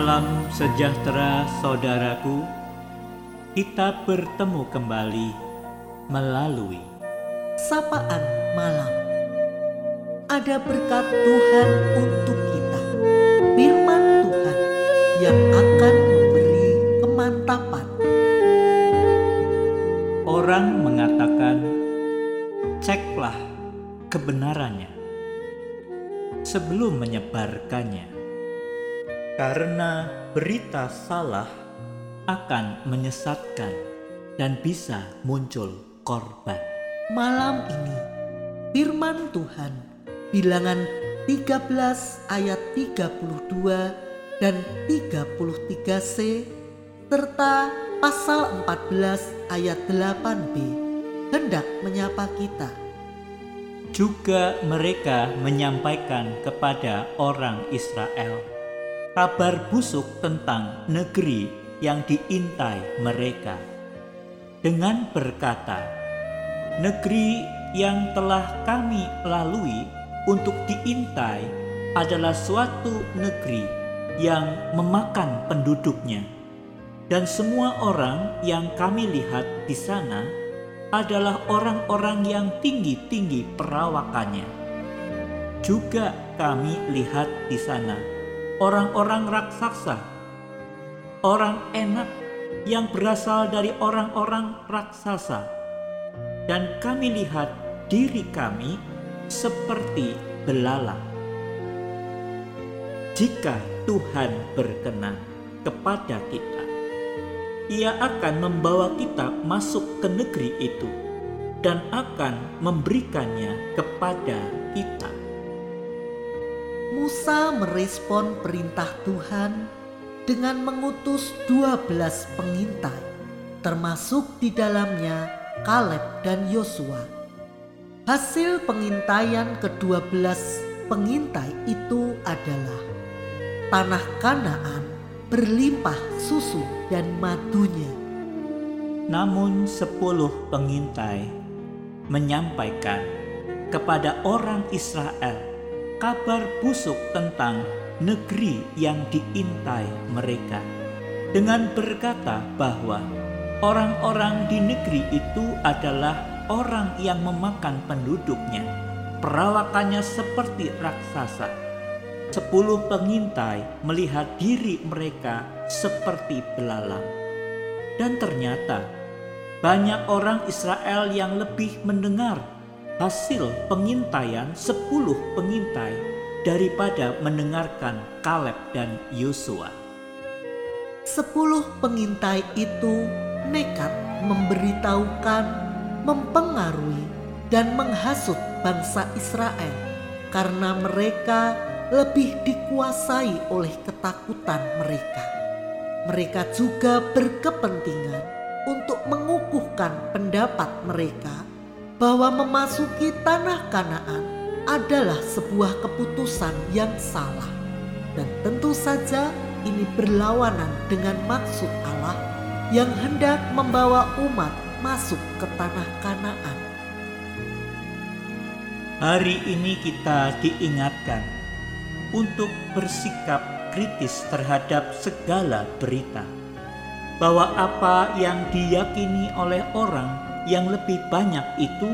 Salam sejahtera saudaraku. Kita bertemu kembali melalui sapaan malam. Ada berkat Tuhan untuk kita. Firman Tuhan yang akan memberi kemantapan. orang mengatakan, "Ceklah kebenarannya sebelum menyebarkannya." Karena berita salah akan menyesatkan dan bisa muncul korban. Malam ini firman Tuhan bilangan 13 ayat 32 dan 33C serta pasal 14 ayat 8b hendak menyapa kita. Juga mereka menyampaikan kepada orang Israel kabar busuk tentang negeri yang diintai mereka. Dengan berkata, "Negeri yang telah kami lalui untuk diintai adalah suatu negeri yang memakan penduduknya, dan semua orang yang kami lihat di sana adalah orang-orang yang tinggi-tinggi perawakannya. Juga kami lihat di sana orang-orang raksasa, orang enak yang berasal dari orang-orang raksasa, dan kami lihat diri kami seperti belalang. Jika Tuhan berkenan kepada kita, Ia akan membawa kita masuk ke negeri itu dan akan memberikannya kepada kita. Musa merespon perintah Tuhan dengan mengutus 12 pengintai, termasuk di dalamnya Kaleb dan Yosua. Hasil pengintaian ke-12 pengintai itu adalah tanah Kanaan berlimpah susu dan madunya. Namun sepuluh pengintai menyampaikan kepada orang Israel kabar busuk tentang negeri yang diintai mereka. Dengan berkata bahwa orang-orang di negeri itu adalah orang yang memakan penduduknya. Perawakannya seperti raksasa. Sepuluh pengintai melihat diri mereka seperti belalang. Dan ternyata banyak orang Israel yang lebih mendengar hasil pengintaian sepuluh pengintai daripada mendengarkan Kaleb dan Yosua. Sepuluh pengintai itu nekat memberitahukan, mempengaruhi, dan menghasut bangsa Israel karena mereka lebih dikuasai oleh ketakutan mereka. Mereka juga berkepentingan untuk mengukuhkan pendapat mereka bahwa memasuki tanah Kanaan adalah sebuah keputusan yang salah, dan tentu saja ini berlawanan dengan maksud Allah yang hendak membawa umat masuk ke tanah Kanaan. Hari ini kita diingatkan untuk bersikap kritis terhadap segala berita, bahwa apa yang diyakini oleh orang yang lebih banyak itu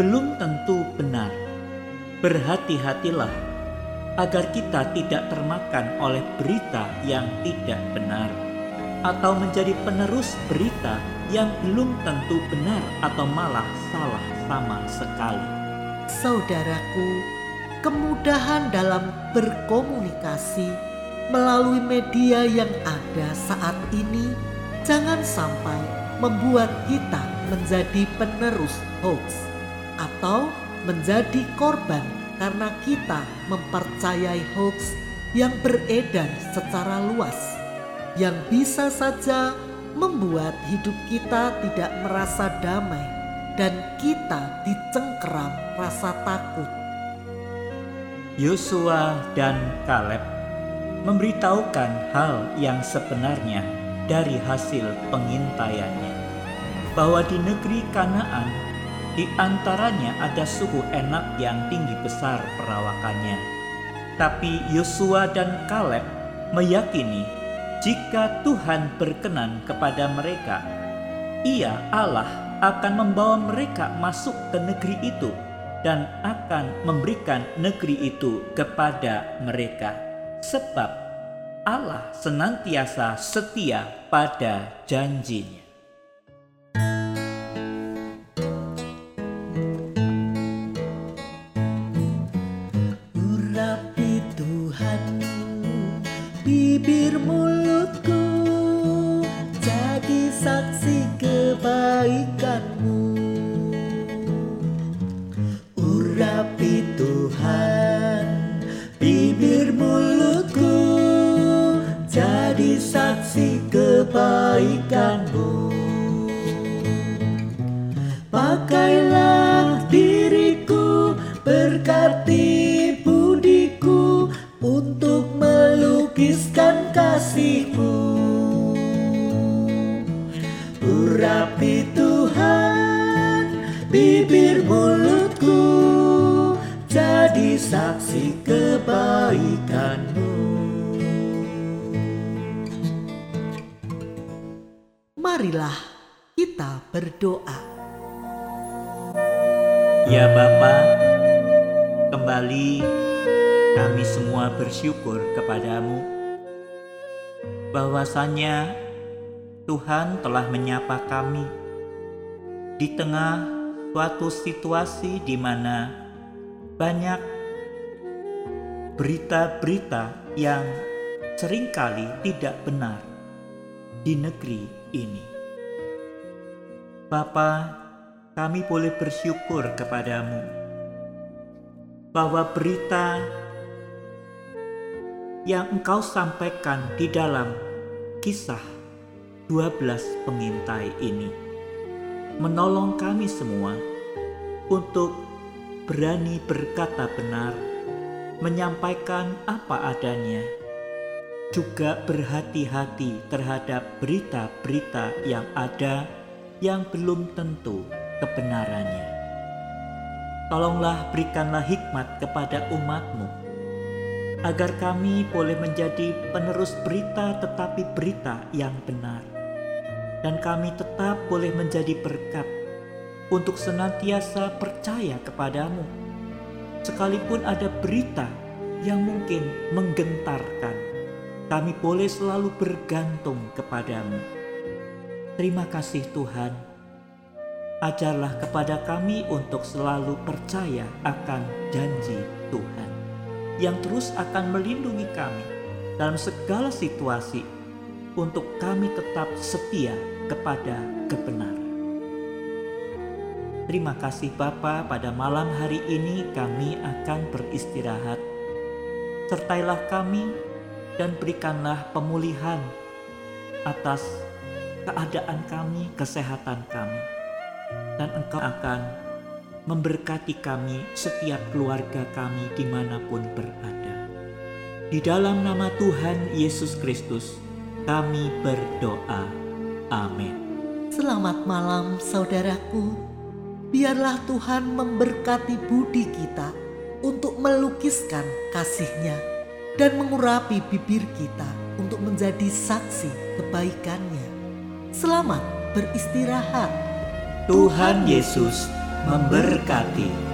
belum tentu benar. Berhati-hatilah agar kita tidak termakan oleh berita yang tidak benar, atau menjadi penerus berita yang belum tentu benar atau malah salah sama sekali. Saudaraku, kemudahan dalam berkomunikasi melalui media yang ada saat ini jangan sampai membuat kita menjadi penerus hoax atau menjadi korban karena kita mempercayai hoax yang beredar secara luas yang bisa saja membuat hidup kita tidak merasa damai dan kita dicengkeram rasa takut. Yosua dan Kaleb memberitahukan hal yang sebenarnya dari hasil pengintaiannya bahwa di negeri Kanaan di antaranya ada suku enak yang tinggi besar perawakannya. Tapi Yosua dan Kaleb meyakini jika Tuhan berkenan kepada mereka, Ia Allah akan membawa mereka masuk ke negeri itu dan akan memberikan negeri itu kepada mereka, sebab Allah senantiasa setia pada janjinya. Bibir mulutku jadi saksi kebaikanmu. Urapi Tuhan bibir mulutku jadi saksi kebaikanmu Urapi Tuhan bibir mulutku Jadi saksi kebaikanmu. Marilah kita berdoa. Ya Bapa, kembali kami semua bersyukur kepadamu. Bahwasanya Tuhan telah menyapa kami di tengah suatu situasi di mana banyak berita-berita yang sering kali tidak benar di negeri ini. Bapa, kami boleh bersyukur kepadamu bahwa berita yang engkau sampaikan di dalam kisah 12 pengintai ini menolong kami semua untuk berani berkata benar, menyampaikan apa adanya, juga berhati-hati terhadap berita-berita yang ada yang belum tentu kebenarannya. Tolonglah berikanlah hikmat kepada umatmu agar kami boleh menjadi penerus berita tetapi berita yang benar. Dan kami tetap boleh menjadi berkat untuk senantiasa percaya kepadamu. Sekalipun ada berita yang mungkin menggentarkan, kami boleh selalu bergantung kepadamu. Terima kasih Tuhan. Ajarlah kepada kami untuk selalu percaya akan janji Tuhan yang terus akan melindungi kami dalam segala situasi untuk kami tetap setia kepada kebenaran. Terima kasih Bapa pada malam hari ini kami akan beristirahat. Sertailah kami dan berikanlah pemulihan atas keadaan kami, kesehatan kami. Dan engkau akan memberkati kami setiap keluarga kami di mana pun berada. Di dalam nama Tuhan Yesus Kristus, kami berdoa. Amin. Selamat malam saudaraku. Biarlah Tuhan memberkati budi kita untuk melukiskan kasihnya dan mengurapi bibir kita untuk menjadi saksi kebaikannya. Selamat beristirahat. Tuhan Yesus memberkati.